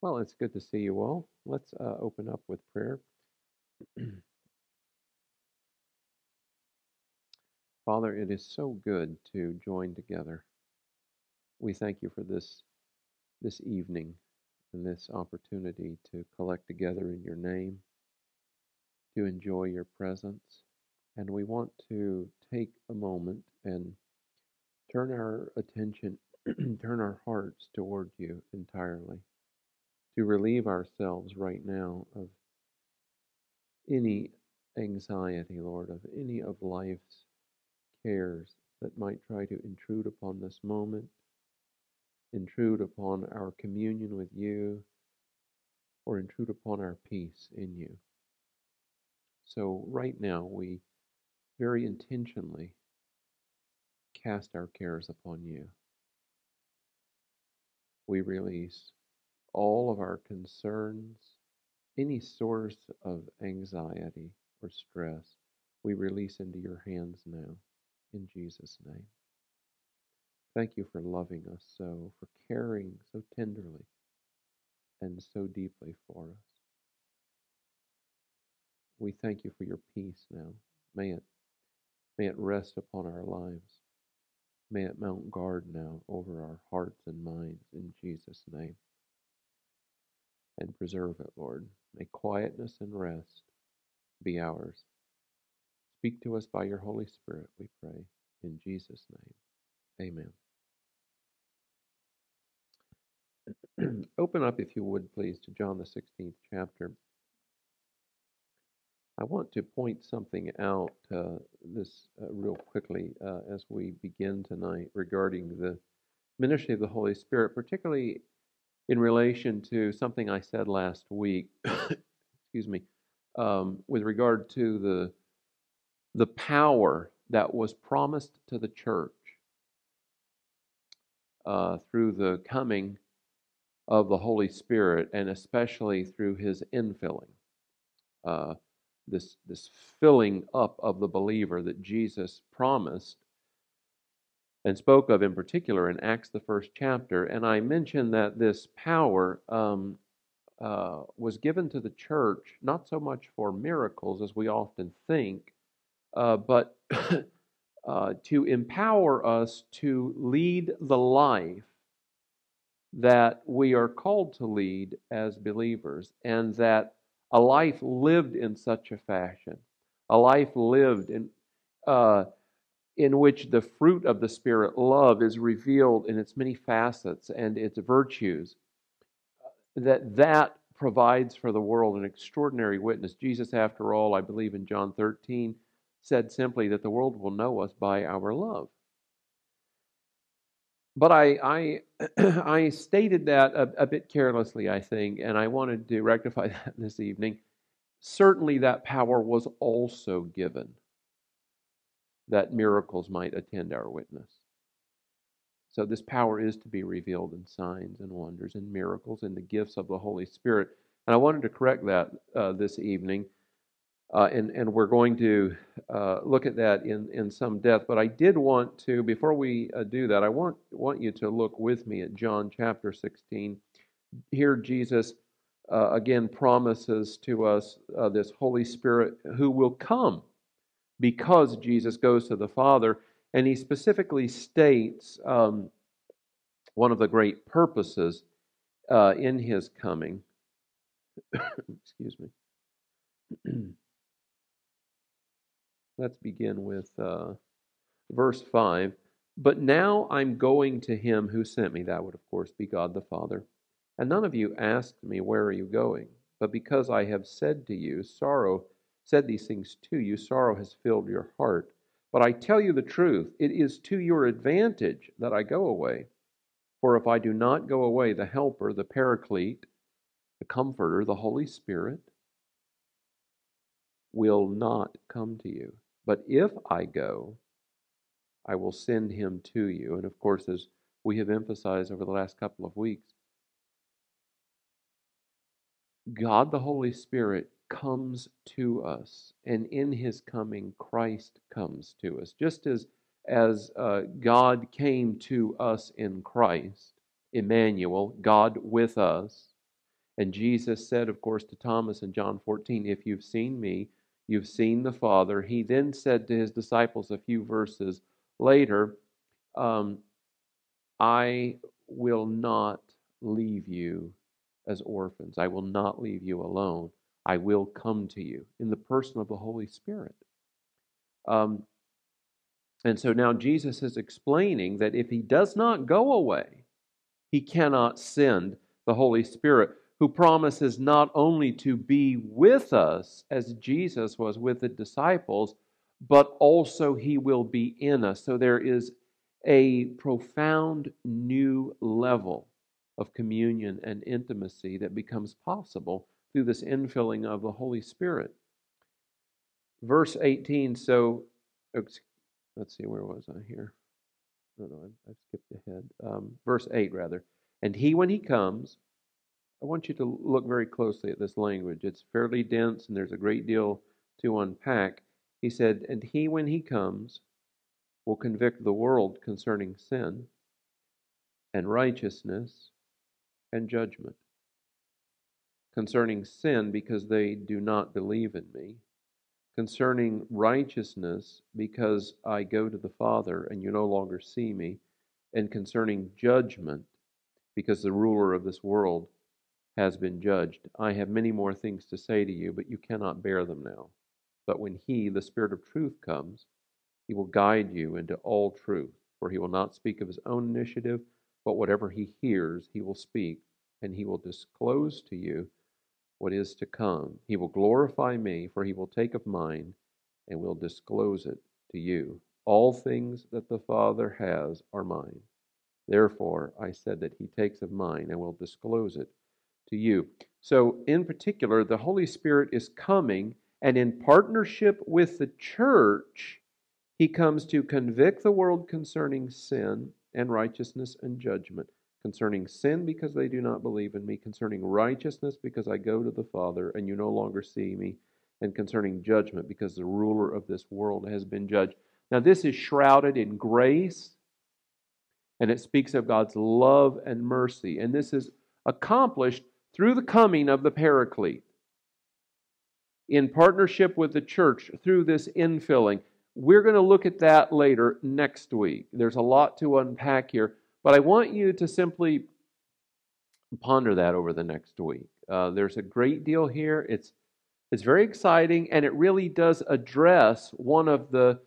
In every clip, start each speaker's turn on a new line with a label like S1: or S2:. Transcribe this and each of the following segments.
S1: Well, it's good to see you all. Let's uh, open up with prayer. Father, it is so good to join together. We thank you for this this evening and this opportunity to collect together in your name, to enjoy your presence. And we want to take a moment and turn our attention, and turn our hearts toward you entirely to relieve ourselves right now of any anxiety, Lord, of any of life's cares that might try to intrude upon this moment, intrude upon our communion with you, or intrude upon our peace in you. So, right now, we very intentionally cast our cares upon you. We release all of our concerns, any source of anxiety or stress, we release into your hands now in Jesus' name. Thank you for loving us so, for caring so tenderly and so deeply for us. We thank you for your peace now. May it, may it rest upon our lives. May it mount guard now over our hearts and minds in Jesus' name and preserve it, Lord. May quietness and rest be ours. Speak to us by your Holy Spirit, we pray. In Jesus' name, amen. Open up, if you would, please, to John the 16th chapter. I want to point something out uh, this uh, real quickly uh, as we begin tonight regarding the ministry of the Holy Spirit, particularly in relation to something I said last week, excuse me, um, with regard to the the power that was promised to the church uh, through the coming of the Holy Spirit, and especially through His infilling, uh, this this filling up of the believer that Jesus promised and spoke of in particular in Acts, the first chapter. And I mentioned that this power um, uh, was given to the church not so much for miracles as we often think, uh, but uh, to empower us to lead the life that we are called to lead as believers, and that a life lived in such a fashion, a life lived in uh, in which the fruit of the Spirit, love, is revealed in its many facets and its virtues, uh, that that provides for the world an extraordinary witness. Jesus, after all, I believe in John 13, said simply that the world will know us by our love. But I, I, I stated that a, a bit carelessly, I think, and I wanted to rectify that this evening. Certainly, that power was also given that miracles might attend our witness. So, this power is to be revealed in signs and wonders and miracles and the gifts of the Holy Spirit. And I wanted to correct that uh, this evening. Uh, and, and we're going to uh, look at that in, in some depth. But I did want to, before we uh, do that, I want, want you to look with me at John chapter 16. Here, Jesus uh, again promises to us uh, this Holy Spirit who will come because Jesus goes to the Father. And he specifically states um, one of the great purposes uh, in his coming. Excuse me. Let's begin with uh, verse 5. But now I'm going to him who sent me. That would, of course, be God the Father. And none of you asked me, Where are you going? But because I have said to you, Sorrow said these things to you, sorrow has filled your heart. But I tell you the truth, it is to your advantage that I go away. For if I do not go away, the Helper, the Paraclete, the Comforter, the Holy Spirit, will not come to you. But if I go, I will send him to you. And of course, as we have emphasized over the last couple of weeks, God the Holy Spirit comes to us, and in his coming, Christ comes to us. Just as, as uh, God came to us in Christ, Emmanuel, God with us, And Jesus said, of course, to Thomas in John 14, If you've seen me, you've seen the Father. He then said to his disciples a few verses later, um, I will not leave you as orphans. I will not leave you alone. I will come to you in the person of the Holy Spirit. Um, and so now Jesus is explaining that if he does not go away, he cannot send the Holy Spirit, who promises not only to be with us as Jesus was with the disciples, but also he will be in us. So there is a profound new level of communion and intimacy that becomes possible through this infilling of the Holy Spirit. Verse 18, so, let's see, where was I here? No, no, I, I skipped ahead. Um, verse 8, rather. And he, when he comes, I want you to look very closely at this language. It's fairly dense and there's a great deal to unpack. He said, And he, when he comes, will convict the world concerning sin and righteousness and judgment concerning sin because they do not believe in me, concerning righteousness because I go to the Father and you no longer see me, and concerning judgment because the ruler of this world has been judged. I have many more things to say to you, but you cannot bear them now. But when He, the Spirit of truth, comes, He will guide you into all truth, for He will not speak of His own initiative, but whatever He hears, He will speak, and He will disclose to you what is to come. He will glorify me, for he will take of mine and will disclose it to you. All things that the Father has are mine. Therefore, I said that he takes of mine and will disclose it to you. So, in particular, the Holy Spirit is coming, and in partnership with the church, he comes to convict the world concerning sin and righteousness and judgment concerning sin because they do not believe in me, concerning righteousness because I go to the Father and you no longer see me, and concerning judgment because the ruler of this world has been judged. Now, this is shrouded in grace, and it speaks of God's love and mercy, and this is accomplished through the coming of the Paraclete in partnership with the church through this infilling. We're going to look at that later next week. There's a lot to unpack here. But I want you to simply ponder that over the next week. Uh, there's a great deal here. It's it's very exciting, and it really does address one of the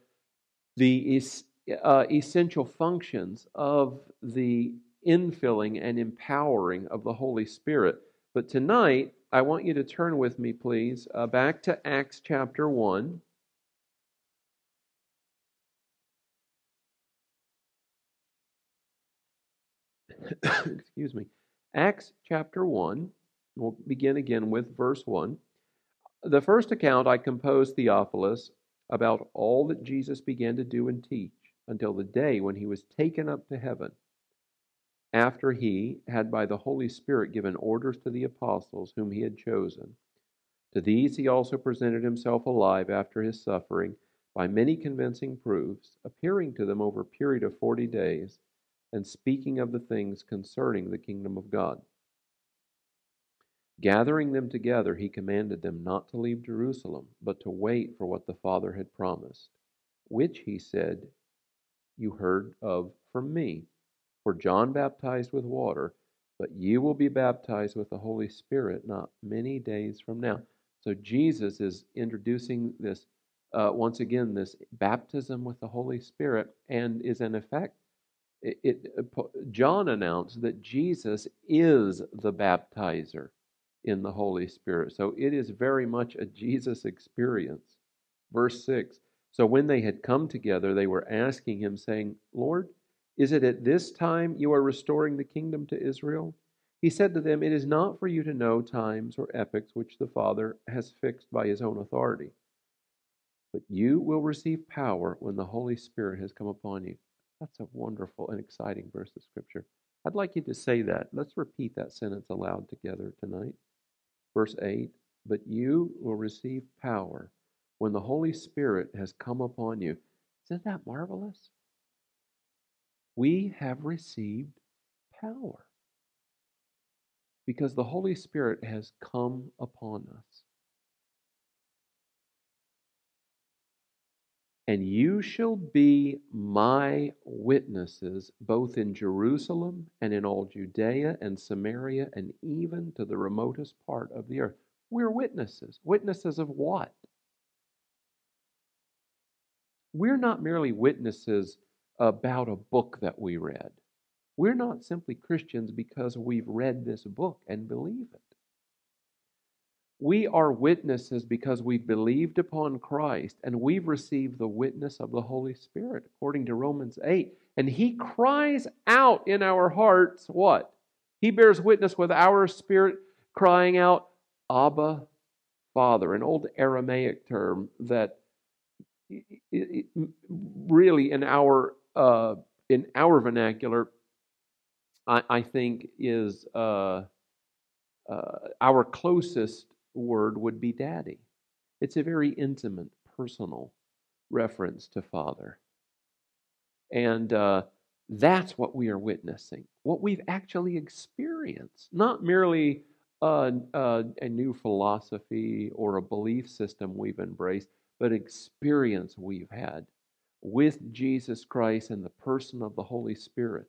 S1: the es, uh, essential functions of the infilling and empowering of the Holy Spirit. But tonight, I want you to turn with me, please, uh, back to Acts chapter one. excuse me, Acts chapter 1. We'll begin again with verse 1. The first account I composed Theophilus about all that Jesus began to do and teach until the day when he was taken up to heaven, after he had by the Holy Spirit given orders to the apostles whom he had chosen. To these he also presented himself alive after his suffering by many convincing proofs, appearing to them over a period of forty days and speaking of the things concerning the kingdom of God. Gathering them together, he commanded them not to leave Jerusalem, but to wait for what the Father had promised, which, he said, you heard of from me. For John baptized with water, but you will be baptized with the Holy Spirit not many days from now. So Jesus is introducing this, uh, once again, this baptism with the Holy Spirit, and is in effect it, it, John announced that Jesus is the baptizer in the Holy Spirit. So it is very much a Jesus experience. Verse 6 So when they had come together, they were asking him, saying, Lord, is it at this time you are restoring the kingdom to Israel? He said to them, It is not for you to know times or epochs which the Father has fixed by his own authority. But you will receive power when the Holy Spirit has come upon you that's a wonderful and exciting verse of Scripture. I'd like you to say that. Let's repeat that sentence aloud together tonight. Verse 8 But you will receive power when the Holy Spirit has come upon you. Isn't that marvelous? We have received power Because the Holy Spirit has come upon us. And you shall be my witnesses both in Jerusalem and in all Judea and Samaria and even to the remotest part of the earth. We're witnesses. Witnesses of what? We're not merely witnesses about a book that we read. We're not simply Christians because we've read this book and believe it. We are witnesses because we've believed upon Christ and we've received the witness of the Holy Spirit, according to Romans 8. And He cries out in our hearts what? He bears witness with our spirit, crying out, Abba, Father, an old Aramaic term that really in our uh, in our vernacular, I, I think is uh, uh, our closest word would be daddy. It's a very intimate, personal reference to father. And uh, that's what we are witnessing, what we've actually experienced, not merely a, new philosophy or a belief system we've embraced, but experience we've had with Jesus Christ and the person of the Holy Spirit.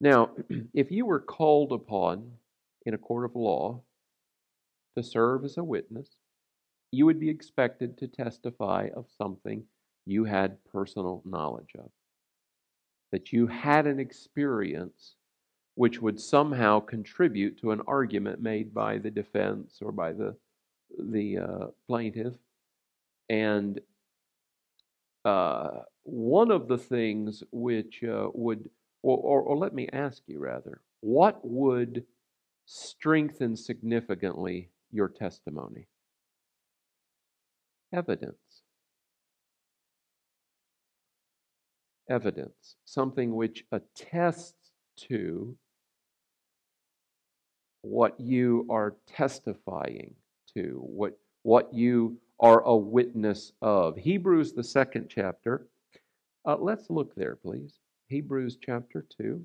S1: Now, if you were called upon in a court of law to serve as a witness, you would be expected to testify of something you had personal knowledge of. That you had an experience which would somehow contribute to an argument made by the defense or by the, the uh, plaintiff. And uh, one of the things which uh, would, or, or, or let me ask you rather, what would strengthen significantly your testimony? Evidence. Evidence. Something which attests to what you are testifying to, what, what you are a witness of. Hebrews, the second chapter. Uh, let's look there, please. Hebrews chapter 2.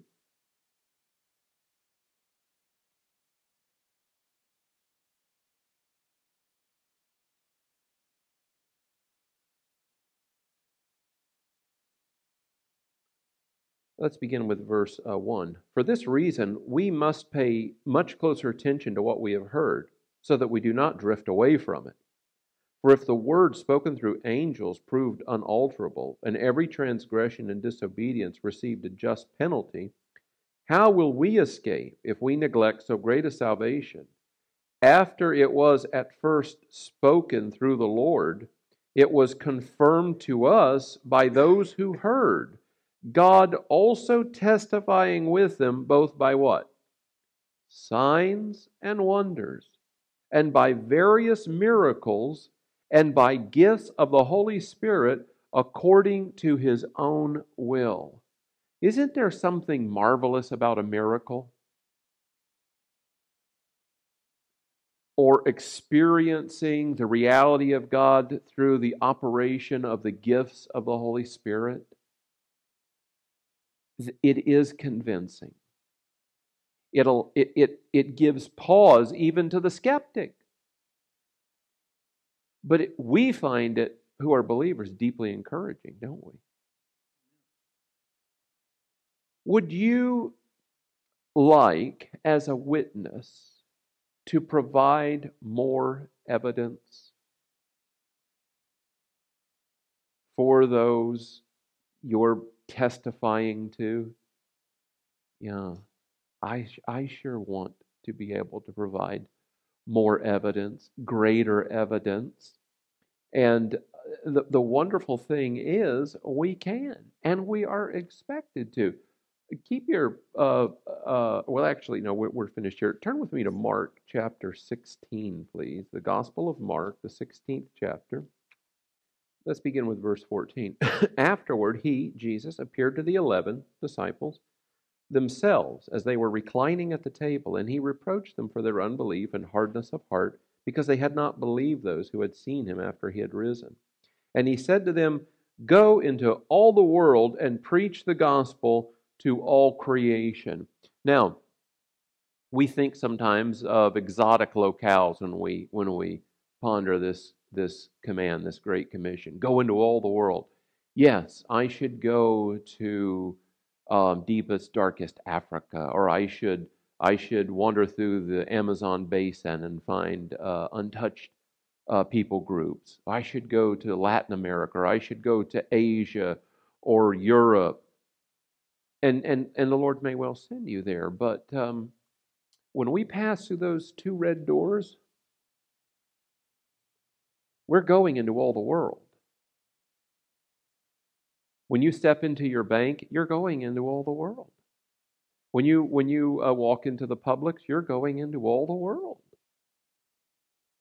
S1: Let's begin with verse uh, 1. For this reason, we must pay much closer attention to what we have heard, so that we do not drift away from it. For if the word spoken through angels proved unalterable, and every transgression and disobedience received a just penalty, how will we escape if we neglect so great a salvation? After it was at first spoken through the Lord, it was confirmed to us by those who heard God also testifying with them both by what? Signs and wonders, and by various miracles, and by gifts of the Holy Spirit according to his own will. Isn't there something marvelous about a miracle? Or experiencing the reality of God through the operation of the gifts of the Holy Spirit? It is convincing. It'll, it, it, it gives pause even to the skeptic. But it, we find it, who are believers, deeply encouraging, don't we? Would you like, as a witness, to provide more evidence for those you're testifying to. Yeah, I, I sure want to be able to provide more evidence, greater evidence. And uh, the, the wonderful thing is, we can, and we are expected to. Keep your, uh, uh, well, actually, no, we're, we're finished here. Turn with me to Mark chapter 16, please. The Gospel of Mark, the 16th chapter. Let's begin with verse 14. Afterward, he, Jesus, appeared to the eleven disciples themselves as they were reclining at the table, and he reproached them for their unbelief and hardness of heart, because they had not believed those who had seen him after he had risen. And he said to them, Go into all the world and preach the gospel to all creation. Now, we think sometimes of exotic locales when we when we ponder this this command, this great commission. Go into all the world. Yes, I should go to um, deepest, darkest Africa, or I should I should wander through the Amazon basin and find uh, untouched uh, people groups. I should go to Latin America, or I should go to Asia or Europe. And, and, and the Lord may well send you there. But um, when we pass through those two red doors, we're going into all the world. When you step into your bank, you're going into all the world. When you when you uh, walk into the public, you're going into all the world.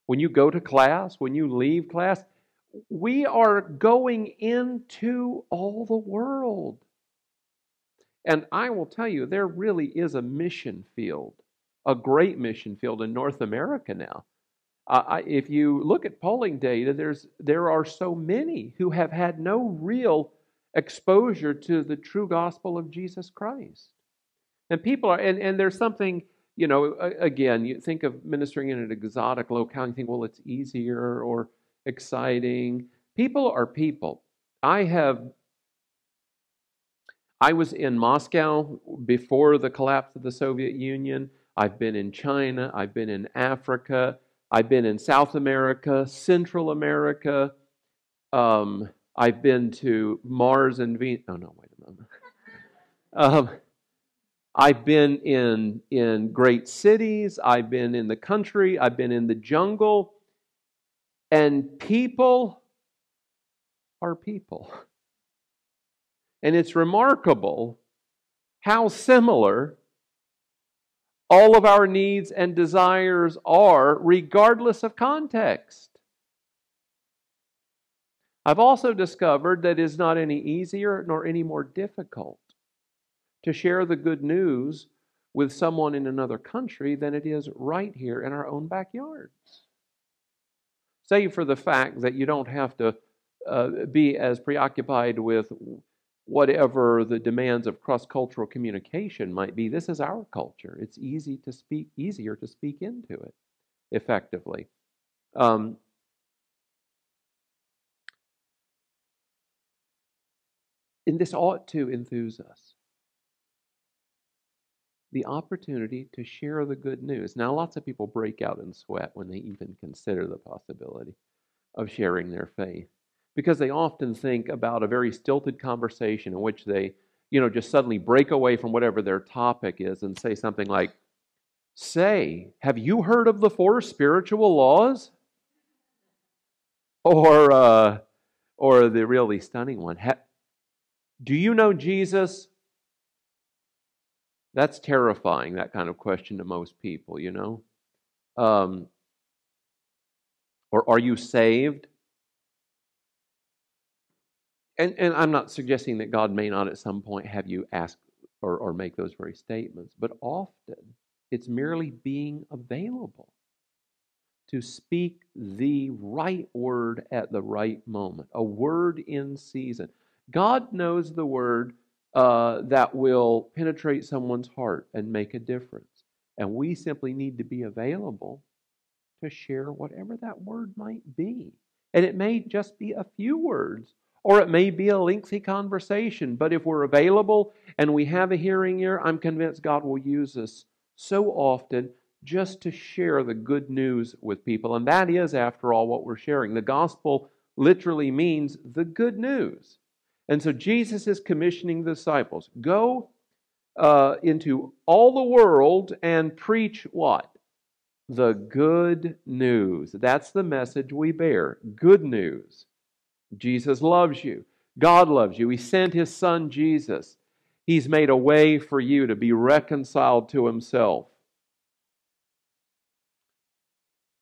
S1: When you go to class, when you leave class, we are going into all the world. And I will tell you, there really is a mission field, a great mission field in North America now. If you look at polling data, there's, there are so many who have had no real exposure to the true gospel of Jesus Christ. And people are, and, and there's something, you know, again, you think of ministering in an exotic locale, you think, well, it's easier or exciting. People are people. I have, I was in Moscow before the collapse of the Soviet Union. I've been in China. I've been in Africa. I've been in South America, Central America. Um, I've been to Mars and Venus. Oh, no, wait a moment. Um, I've been in, in great cities, I've been in the country, I've been in the jungle, and people are people. And it's remarkable how similar all of our needs and desires are, regardless of context. I've also discovered that it's not any easier nor any more difficult to share the good news with someone in another country than it is right here in our own backyards. Save for the fact that you don't have to uh, be as preoccupied with whatever the demands of cross-cultural communication might be. This is our culture. It's easy to speak, easier to speak into it effectively. Um, and this ought to enthuse us the opportunity to share the good news. Now, lots of people break out in sweat when they even consider the possibility of sharing their faith because they often think about a very stilted conversation in which they, you know, just suddenly break away from whatever their topic is and say something like, Say, have you heard of the four spiritual laws? Or, uh, or the really stunning one, do you know Jesus? That's terrifying, that kind of question to most people, you know? Um, or are you saved? And, and I'm not suggesting that God may not at some point have you ask or, or make those very statements, but often it's merely being available to speak the right word at the right moment, a word in season. God knows the word uh, that will penetrate someone's heart and make a difference. And we simply need to be available to share whatever that word might be. And it may just be a few words, or it may be a lengthy conversation. But if we're available and we have a hearing ear, I'm convinced God will use us so often just to share the good news with people. And that is, after all, what we're sharing. The gospel literally means the good news. And so Jesus is commissioning the disciples go uh, into all the world and preach what? The good news. That's the message we bear. Good news. Jesus loves you. God loves you. He sent His Son Jesus. He's made a way for you to be reconciled to Himself.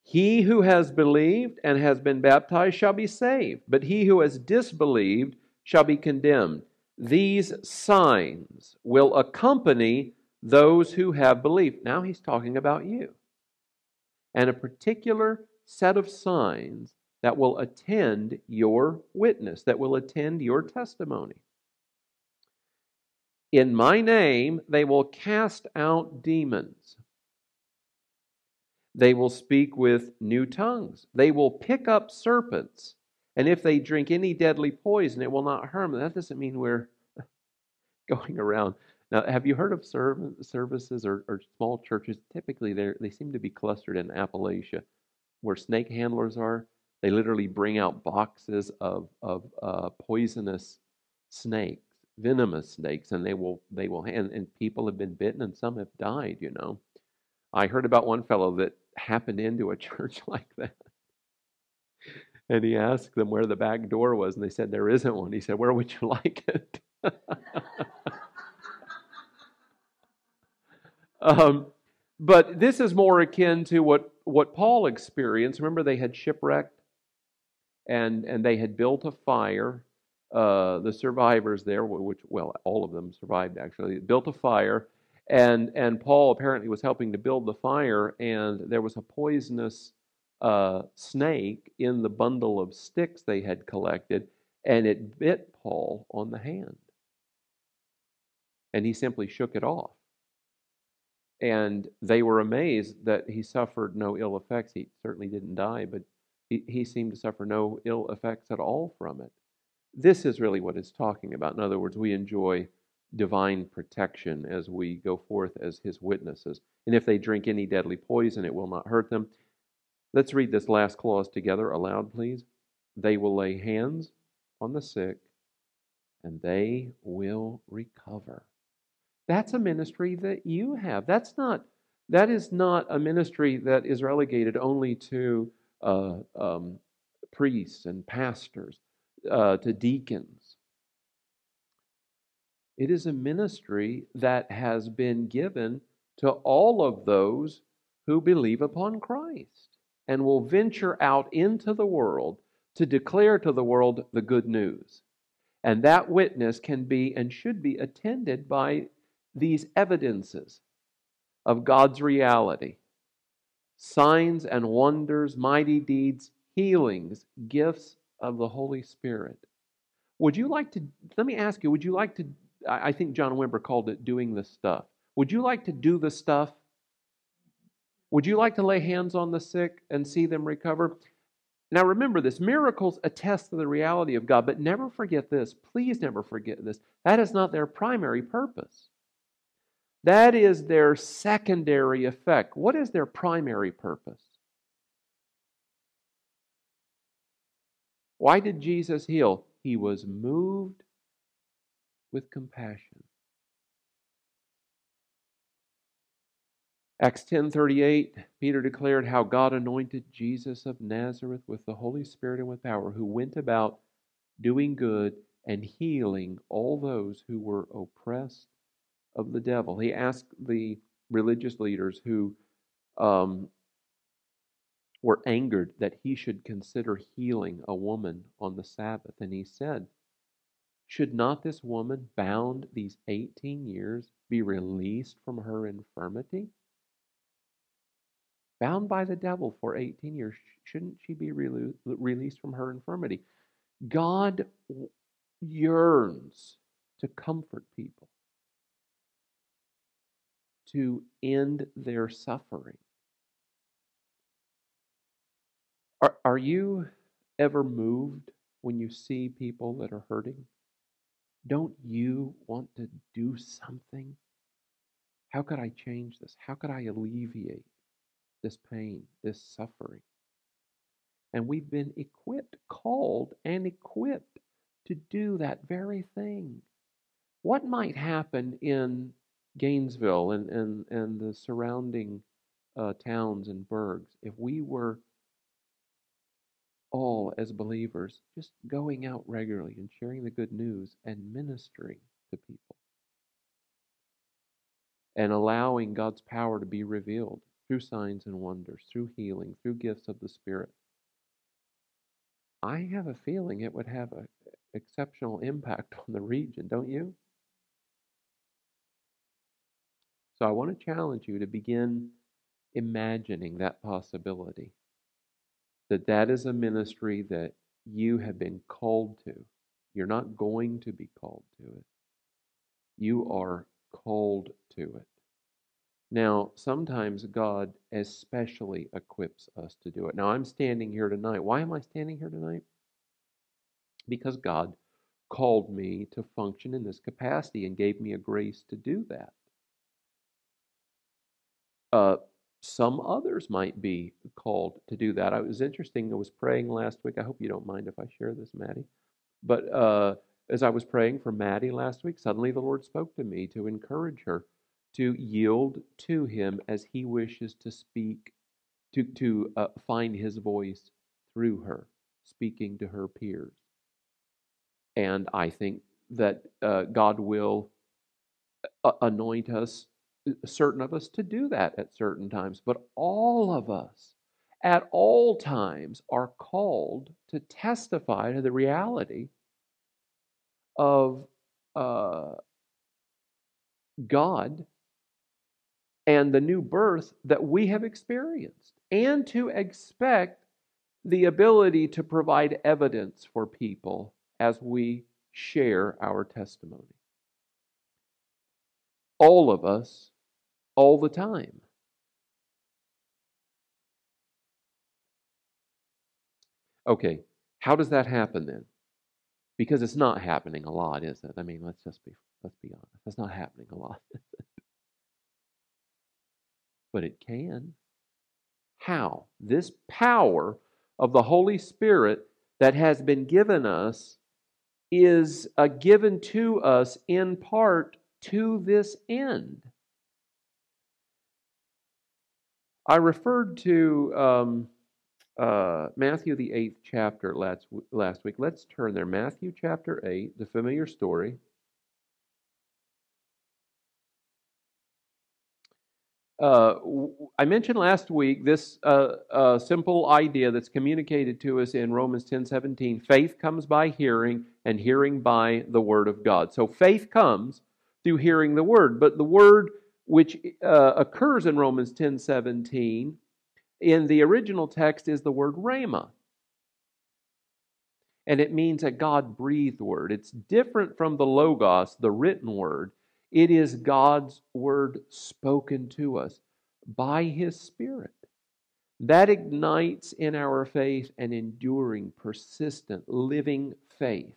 S1: He who has believed and has been baptized shall be saved, but he who has disbelieved shall be condemned. These signs will accompany those who have believed. Now he's talking about you. And a particular set of signs that will attend your witness, that will attend your testimony. In my name, they will cast out demons. They will speak with new tongues. They will pick up serpents. And if they drink any deadly poison, it will not harm them. That doesn't mean we're going around. Now, have you heard of services or, or small churches? Typically, they seem to be clustered in Appalachia, where snake handlers are. They literally bring out boxes of, of uh, poisonous snakes, venomous snakes, and they will they will and, and people have been bitten and some have died. You know, I heard about one fellow that happened into a church like that. And he asked them where the back door was, and they said, There isn't one. He said, Where would you like it? um, but this is more akin to what, what Paul experienced. Remember, they had shipwrecked and, and they had built a fire. Uh, the survivors there, which, well, all of them survived actually, built a fire and, and Paul apparently was helping to build the fire, and there was a poisonous uh, snake in the bundle of sticks they had collected, and it bit Paul on the hand. And he simply shook it off. And they were amazed that he suffered no ill effects. He certainly didn't die, but he, he seemed to suffer no ill effects at all from it. This is really what it's talking about. In other words, we enjoy divine protection as we go forth as his witnesses. And if they drink any deadly poison, it will not hurt them. Let's read this last clause together aloud, please. They will lay hands on the sick and they will recover. That's a ministry that you have. That's not that is not a ministry that is relegated only to uh, um, priests and pastors, uh, to deacons. It is a ministry that has been given to all of those who believe upon Christ and will venture out into the world to declare to the world the good news. And that witness can be and should be attended by these evidences of God's reality signs and wonders, mighty deeds, healings, gifts of the Holy Spirit. Would you like to, let me ask you, would you like to I think John Wimber called it doing the stuff. Would you like to do the stuff? Would you like to lay hands on the sick and see them recover? Now remember this miracles attest to the reality of God, but never forget this. Please never forget this. That is not their primary purpose. That is their secondary effect. What is their primary purpose? Why did Jesus heal? He was moved with compassion. Acts 10:38 Peter declared how God anointed Jesus of Nazareth with the Holy Spirit and with power who went about doing good and healing all those who were oppressed of the devil. He asked the religious leaders who um, were angered that he should consider healing a woman on the Sabbath. And he said, should not this woman, bound these 18 years, be released from her infirmity? Bound by the devil for 18 years, shouldn't she be released from her infirmity? God yearns to comfort people, to end their suffering. Are, are you ever moved when you see people that are hurting? Don't you want to do something? How could I change this? How could I alleviate this pain, this suffering? And we've been equipped, called, and equipped to do that very thing. What might happen in Gainesville and, and, and the surrounding uh, towns and burgs if we were all as believers just going out regularly and sharing the good news and ministering to people and allowing God's power to be revealed through signs and wonders, through healing, through gifts of the Spirit. I have a feeling it would have an exceptional impact on the region, don't you? So I want to challenge you to begin imagining that possibility that that is a ministry that you have been called to. You're not going to be called to it. You are called to it. Now, sometimes God especially equips us to do it. Now, I'm standing here tonight. Why am I standing here tonight? Because God called me to function in this capacity and gave me a grace to do that. Uh, some others might be called to do that. I was interesting. I was praying last week. I hope you don't mind if I share this, Maddie. But uh, as I was praying for Maddie last week, suddenly the Lord spoke to me to encourage her to yield to Him as He wishes to speak, to, to uh, find His voice through her, speaking to her peers. And I think that uh, God will uh, anoint us, certain of us, to do that at certain times. But all of us, at all times, are called to testify to the reality of uh, God and the new birth that we have experienced, and to expect the ability to provide evidence for people as we share our testimony. All of us, all the time. Okay, how does that happen then? Because it's not happening a lot, is it? I mean, let's just be let's be honest. It's not happening a lot. but it can. How? This power of the Holy Spirit that has been given us is uh, given to us in part to this end. I referred to um, uh, Matthew, the eighth chapter, last, last week. Let's turn there. Matthew chapter 8, the familiar story. Uh, I mentioned last week this uh, uh, simple idea that's communicated to us in Romans 10 17. Faith comes by hearing, and hearing by the Word of God. So faith comes through hearing the Word, but the Word which uh, occurs in Romans 10:17 in the original text is the word rhema. And it means a God breathed word. It's different from the Logos, the written word. It is God's word spoken to us by His Spirit. That ignites in our faith an enduring, persistent, living faith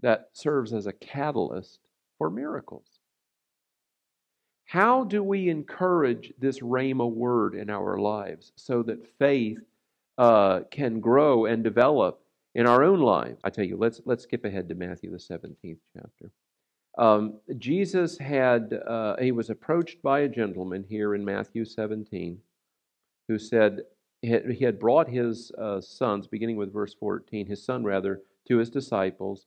S1: that serves as a catalyst for miracles. How do we encourage this Rhema word in our lives so that faith uh, can grow and develop in our own lives? I tell you, let's let's skip ahead to Matthew the seventeenth chapter. Um, Jesus had uh, he was approached by a gentleman here in Matthew seventeen, who said he had brought his uh, sons, beginning with verse fourteen, his son rather, to his disciples,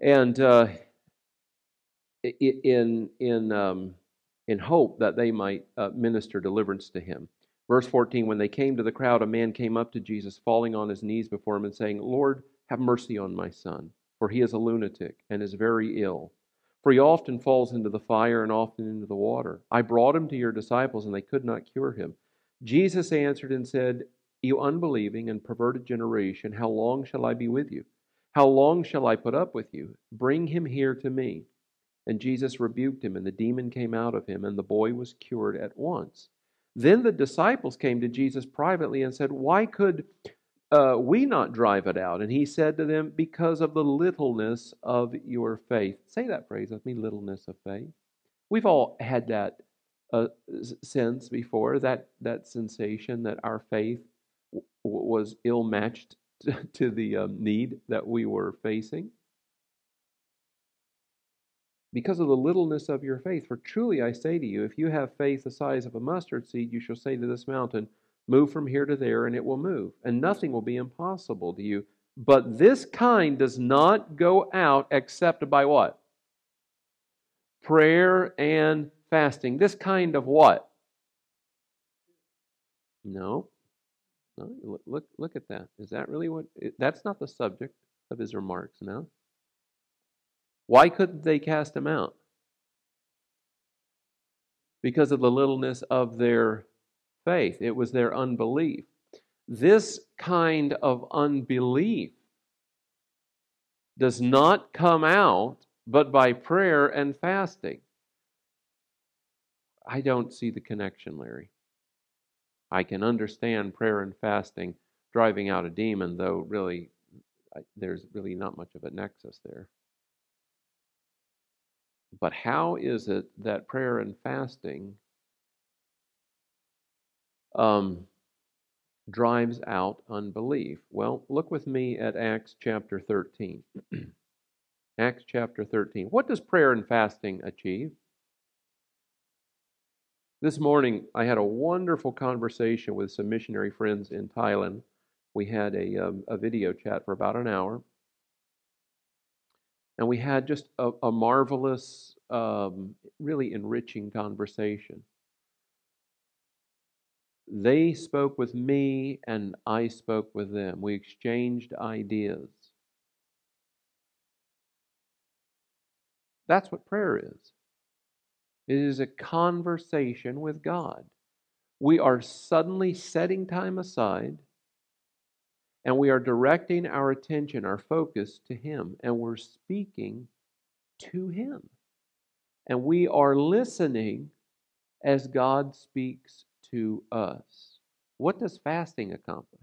S1: and uh, in, in, um, in hope that they might uh, minister deliverance to him. Verse 14 When they came to the crowd, a man came up to Jesus, falling on his knees before him and saying, Lord, have mercy on my son, for he is a lunatic and is very ill. For he often falls into the fire and often into the water. I brought him to your disciples, and they could not cure him. Jesus answered and said, You unbelieving and perverted generation, how long shall I be with you? How long shall I put up with you? Bring him here to me. And Jesus rebuked him, and the demon came out of him, and the boy was cured at once. Then the disciples came to Jesus privately and said, Why could uh, we not drive it out? And he said to them, Because of the littleness of your faith. Say that phrase with me littleness of faith. We've all had that uh, sense before, that, that sensation that our faith w- was ill matched to, the um, need that we were facing because of the littleness of your faith. For truly I say to you, if you have faith the size of a mustard seed, you shall say to this mountain, Move from here to there, and it will move, and nothing will be impossible to you. But this kind does not go out except by what? Prayer and fasting. This kind of what? No. No, look, look at that. Is that really what? That's not the subject of his remarks, no? Why couldn't they cast him out? Because of the littleness of their faith, it was their unbelief. This kind of unbelief does not come out but by prayer and fasting. I don't see the connection, Larry. I can understand prayer and fasting driving out a demon, though really there's really not much of a nexus there. But how is it that prayer and fasting um, drives out unbelief? Well, look with me at Acts chapter 13. Acts chapter 13. What does prayer and fasting achieve? This morning, I had a wonderful conversation with some missionary friends in Thailand. We had a, um, a video chat for about an hour. And we had just a, a marvelous, um, really enriching conversation. They spoke with me, and I spoke with them. We exchanged ideas. That's what prayer is. It is a conversation with God. We are suddenly setting time aside and we are directing our attention, our focus to Him, and we're speaking to Him. And we are listening as God speaks to us. What does fasting accomplish?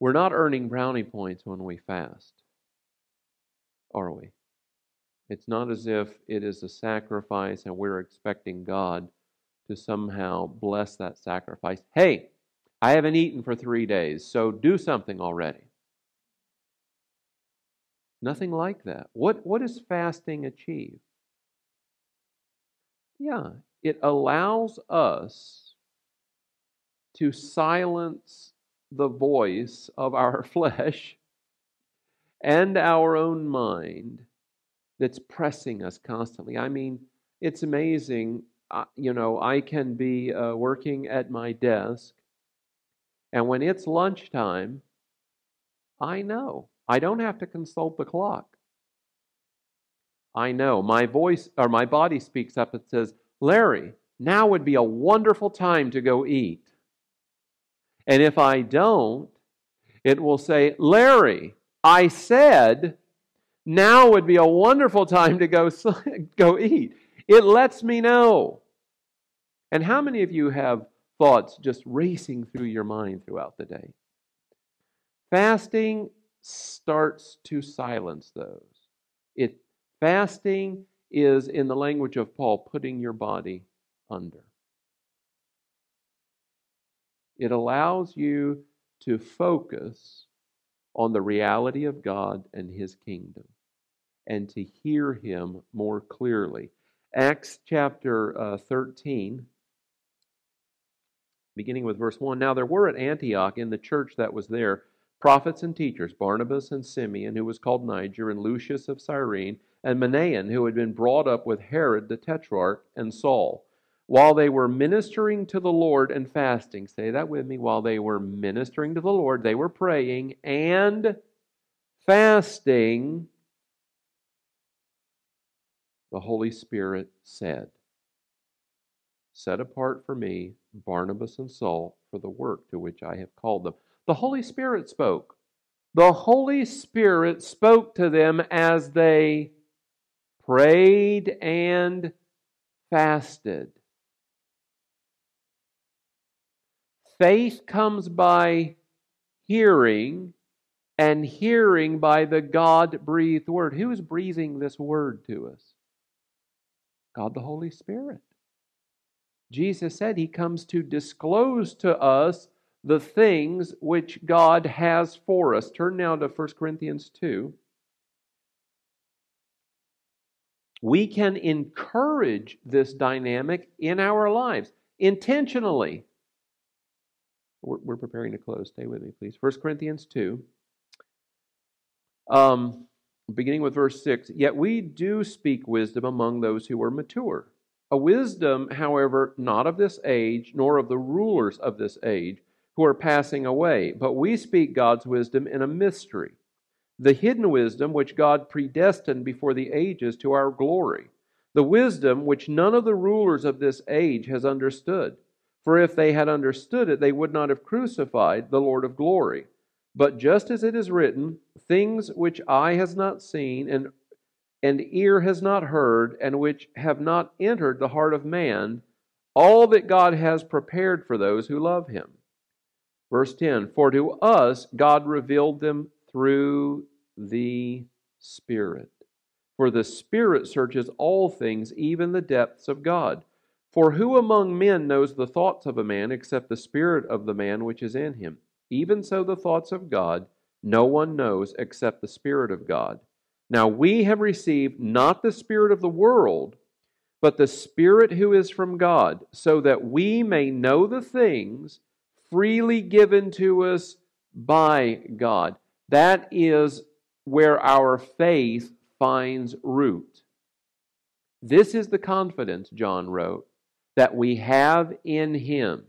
S1: We're not earning brownie points when we fast, are we? It's not as if it is a sacrifice and we're expecting God to somehow bless that sacrifice. Hey, I haven't eaten for three days, so do something already. Nothing like that. What, what does fasting achieve? Yeah, it allows us to silence the voice of our flesh and our own mind that's pressing us constantly. I mean, it's amazing. Uh, you know, I can be uh, working at my desk, and when it's lunchtime, I know. I don't have to consult the clock. I know. My voice or my body speaks up and says, Larry, now would be a wonderful time to go eat. And if I don't, it will say, Larry, I said now would be a wonderful time to go, go eat. It lets me know. And how many of you have thoughts just racing through your mind throughout the day? Fasting starts to silence those. It fasting is in the language of Paul putting your body under. It allows you to focus on the reality of God and his kingdom and to hear him more clearly. Acts chapter uh, 13, beginning with verse 1. Now there were at Antioch in the church that was there prophets and teachers Barnabas and Simeon, who was called Niger, and Lucius of Cyrene, and Manaen, who had been brought up with Herod the Tetrarch, and Saul. While they were ministering to the Lord and fasting, say that with me, while they were ministering to the Lord, they were praying and fasting the Holy Spirit said, Set apart for me Barnabas and Saul for the work to which I have called them. The Holy Spirit spoke. The Holy Spirit spoke to them as they prayed and fasted. Faith comes by hearing, and hearing by the God breathed word. Who is breathing this word to us? God the Holy Spirit. Jesus said he comes to disclose to us the things which God has for us. Turn now to 1 Corinthians 2. We can encourage this dynamic in our lives intentionally. We're, we're preparing to close. Stay with me, please. 1 Corinthians 2. Um, beginning with verse 6 Yet we do speak wisdom among those who are mature. A wisdom, however, not of this age, nor of the rulers of this age, who are passing away, but we speak God's wisdom in a mystery, the hidden wisdom which God predestined before the ages to our glory, the wisdom which none of the rulers of this age has understood. For if they had understood it, they would not have crucified the Lord of glory. But just as it is written, things which eye has not seen and and ear has not heard, and which have not entered the heart of man, all that God has prepared for those who love him. Verse 10 For to us God revealed them through the Spirit. For the Spirit searches all things, even the depths of God. For who among men knows the thoughts of a man except the Spirit of the man which is in him? Even so, the thoughts of God no one knows except the Spirit of God. Now we have received not the Spirit of the world, but the Spirit who is from God, so that we may know the things freely given to us by God. That is where our faith finds root. This is the confidence, John wrote, that we have in Him.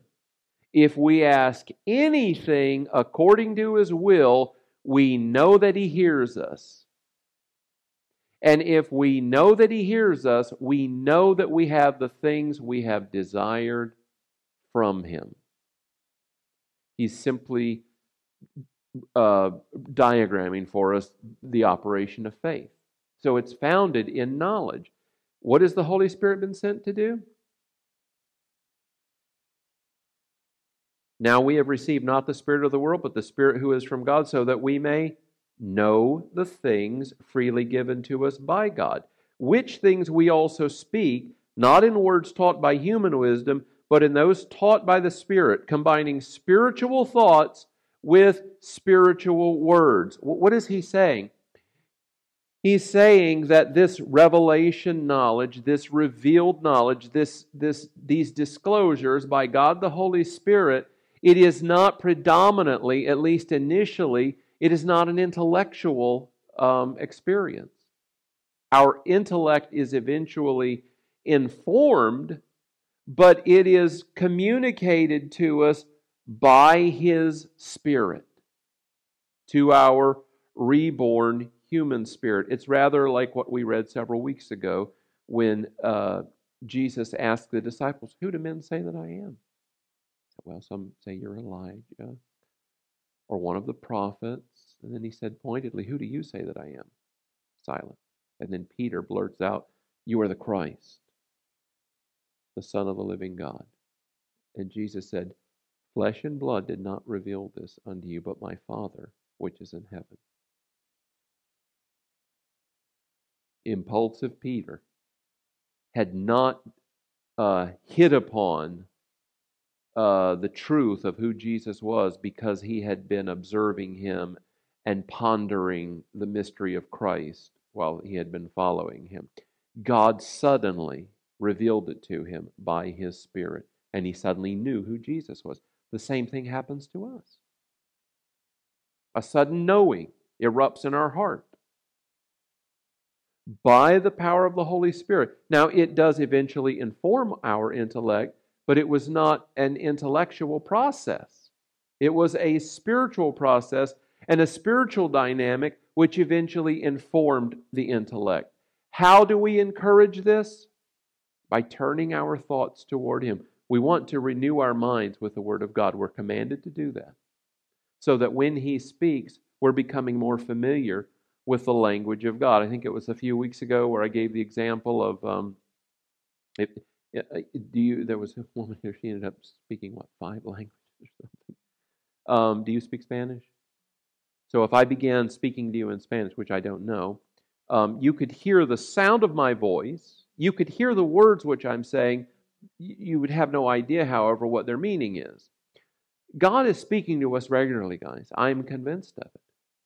S1: If we ask anything according to His will, we know that He hears us. And if we know that He hears us, we know that we have the things we have desired from Him. He's simply uh, diagramming for us the operation of faith. So it's founded in knowledge. What has the Holy Spirit been sent to do? Now we have received not the Spirit of the world, but the Spirit who is from God, so that we may know the things freely given to us by God, which things we also speak, not in words taught by human wisdom, but in those taught by the Spirit, combining spiritual thoughts with spiritual words. What is he saying? He's saying that this revelation knowledge, this revealed knowledge, this, this, these disclosures by God the Holy Spirit, it is not predominantly, at least initially, it is not an intellectual um, experience. Our intellect is eventually informed, but it is communicated to us by His Spirit to our reborn human spirit. It's rather like what we read several weeks ago when uh, Jesus asked the disciples, Who do men say that I am? Well, some say you're Elijah or one of the prophets. And then he said pointedly, Who do you say that I am? Silent. And then Peter blurts out, You are the Christ, the Son of the living God. And Jesus said, Flesh and blood did not reveal this unto you, but my Father which is in heaven. Impulsive Peter had not uh, hit upon uh, the truth of who Jesus was because he had been observing him and pondering the mystery of Christ while he had been following him. God suddenly revealed it to him by his Spirit, and he suddenly knew who Jesus was. The same thing happens to us. A sudden knowing erupts in our heart by the power of the Holy Spirit. Now, it does eventually inform our intellect, but it was not an intellectual process. It was a spiritual process and a spiritual dynamic which eventually informed the intellect. How do we encourage this? By turning our thoughts toward Him. We want to renew our minds with the Word of God. We're commanded to do that. So that when He speaks, we're becoming more familiar with the language of God. I think it was a few weeks ago where I gave the example of um, it, do you? There was a woman here. She ended up speaking what five languages or something. Um, do you speak Spanish? So if I began speaking to you in Spanish, which I don't know, um, you could hear the sound of my voice. You could hear the words which I'm saying. You would have no idea, however, what their meaning is. God is speaking to us regularly, guys. I'm convinced of it.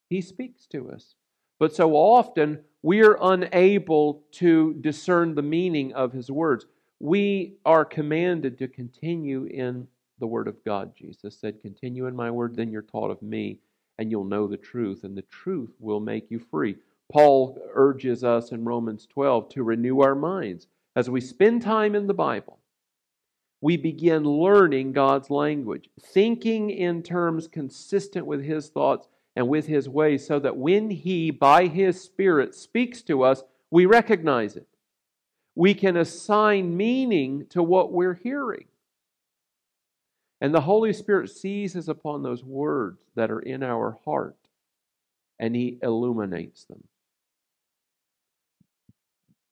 S1: He speaks to us. But so often we are unable to discern the meaning of His words we are commanded to continue in the Word of God. Jesus said, Continue in my Word, then you're taught of me, and you'll know the truth, and the truth will make you free. Paul urges us in Romans 12 to renew our minds. As we spend time in the Bible, we begin learning God's language, thinking in terms consistent with His thoughts and with His ways, so that when He, by His Spirit, speaks to us, we recognize it we can assign meaning to what we're hearing. And the Holy Spirit seizes upon those words that are in our heart and He illuminates them.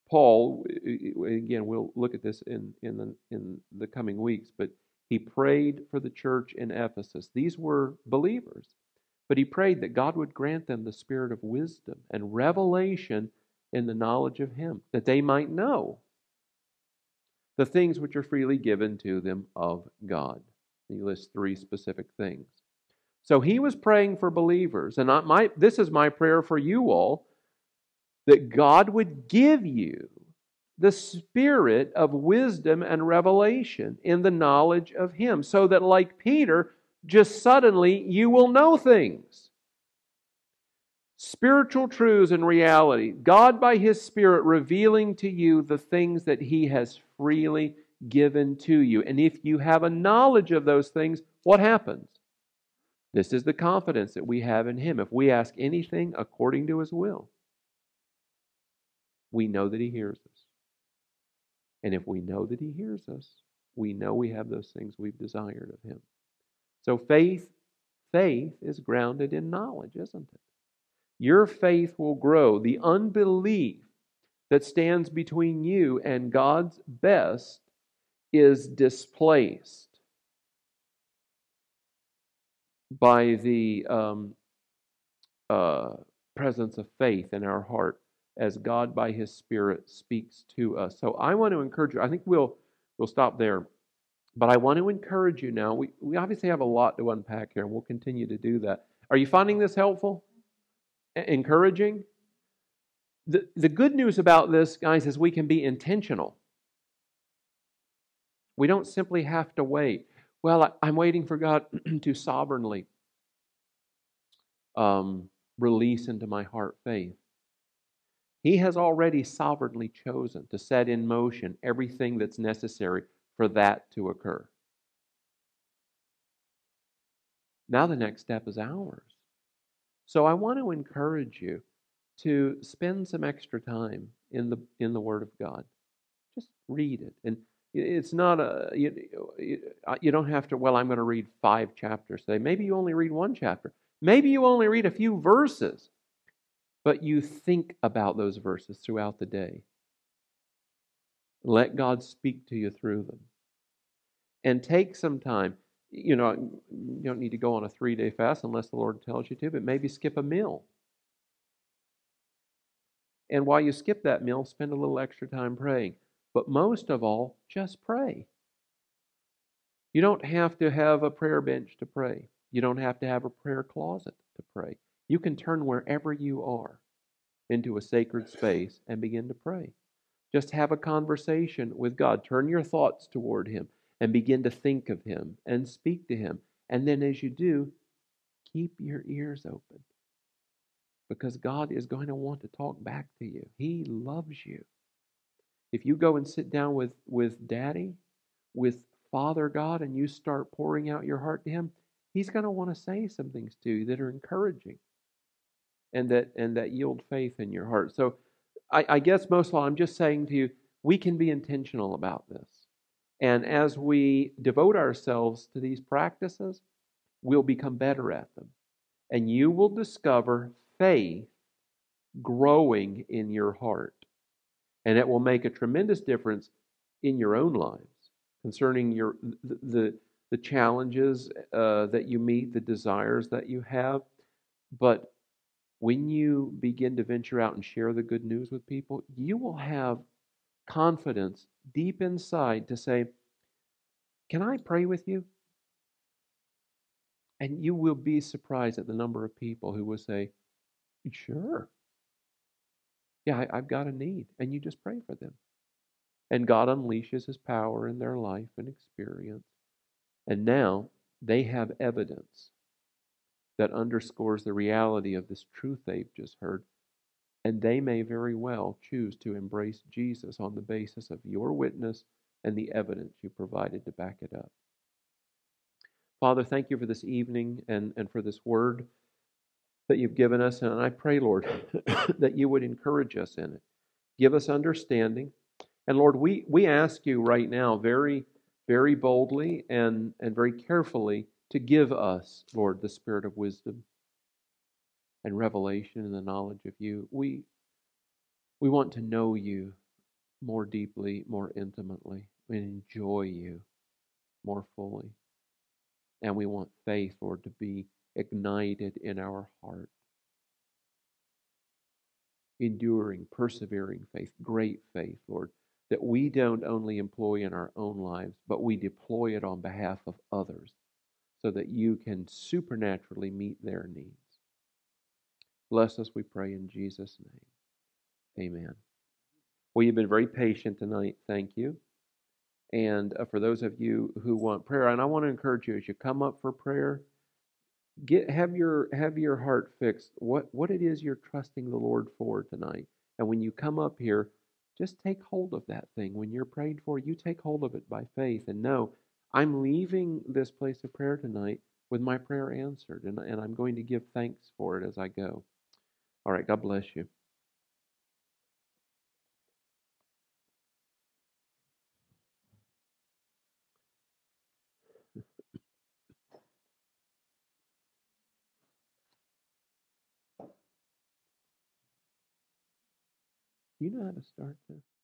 S1: Paul, again, we'll look at this in, in, the, in the coming weeks, but he prayed for the church in Ephesus. These were believers, but he prayed that God would grant them the spirit of wisdom and revelation in the knowledge of Him, that they might know the things which are freely given to them of God. He lists three specific things. So he was praying for believers, and my, this is my prayer for you all that God would give you the spirit of wisdom and revelation in the knowledge of Him, so that, like Peter, just suddenly you will know things. Spiritual truths and reality. God, by His Spirit, revealing to you the things that He has freely given to you. And if you have a knowledge of those things, what happens? This is the confidence that we have in Him. If we ask anything according to His will, we know that He hears us. And if we know that He hears us, we know we have those things we've desired of Him. So faith, faith is grounded in knowledge, isn't it? Your faith will grow. The unbelief that stands between you and God's best is displaced by the um, uh, presence of faith in our heart as God by His Spirit speaks to us. So I want to encourage you. I think we'll we'll stop there, but I want to encourage you now. We we obviously have a lot to unpack here, and we'll continue to do that. Are you finding this helpful? Encouraging? The, the good news about this, guys, is we can be intentional. We don't simply have to wait. Well, I, am waiting for God to sovereignly um, release into my heart faith. He has already sovereignly chosen to set in motion everything that's necessary for that to occur. Now the next step is ours. So I want to encourage you to spend some extra time in the in the Word of God. Just read it, and it's not a you, uh, you don't have to. Well, I'm going to read five chapters today. Maybe you only read one chapter. Maybe you only read a few verses but you think about those verses throughout the day. Let God speak to you through them. And take some time. You know, you don't need to go on a three day fast unless the Lord tells you to, but maybe skip a meal. And while you skip that meal, spend a little extra time praying. But most of all, just pray. You don't have to have a prayer bench to pray. You don't have to have a prayer closet to pray. You can turn wherever you are into a sacred space and begin to pray. Just have a conversation with God. Turn your thoughts toward Him and begin to think of Him and speak to Him. And then as you do, keep your ears open because God is going to want to talk back to you. He loves you. If you go and sit down with, with Daddy, with Father God, and you start pouring out your heart to Him, He's going to want to say some things to you that are encouraging and that and that yield faith in your heart. So I, I guess most of all, I'm just saying to you, we can be intentional about this. And as we devote ourselves to these practices, we'll become better at them. And you will discover faith growing in your heart. And it will make a tremendous difference in your own lives concerning your the, the, challenges uh, that you meet, the desires that you have. But when you begin to venture out and share the good news with people, you will have confidence deep inside to say, Can I pray with you? And you will be surprised at the number of people who will say, Sure. Yeah, I, have got a need. And you just pray for them. And God unleashes His power in their life and experience. And now they have evidence that underscores the reality of this truth they've just heard. And they may very well choose to embrace Jesus on the basis of your witness and the evidence you provided to back it up. Father, thank you for this evening and, and for this word that you've given us. And I pray, Lord, that you would encourage us in it. Give us understanding. And Lord, we, we ask you right now very, very boldly and, and very carefully to give us, Lord, the spirit of wisdom and revelation and the knowledge of you. We, we want to know you more deeply, more intimately. We enjoy you more fully. And we want faith, Lord, to be ignited in our heart. Enduring, persevering faith, great faith, Lord, that we don't only employ in our own lives, but we deploy it on behalf of others so that you can supernaturally meet their needs. Bless us, we pray, in Jesus' name. Amen. Well, you've been very patient tonight. Thank you. And uh, for those of you who want prayer, and I want to encourage you as you come up for prayer, get have your have your heart fixed what what it is you're trusting the Lord for tonight. And when you come up here, just take hold of that thing. When you're prayed for, you take hold of it by faith and know I'm leaving this place of prayer tonight with my prayer answered, and, and I'm going to give thanks for it as I go. All right, God bless you. You know how to start this?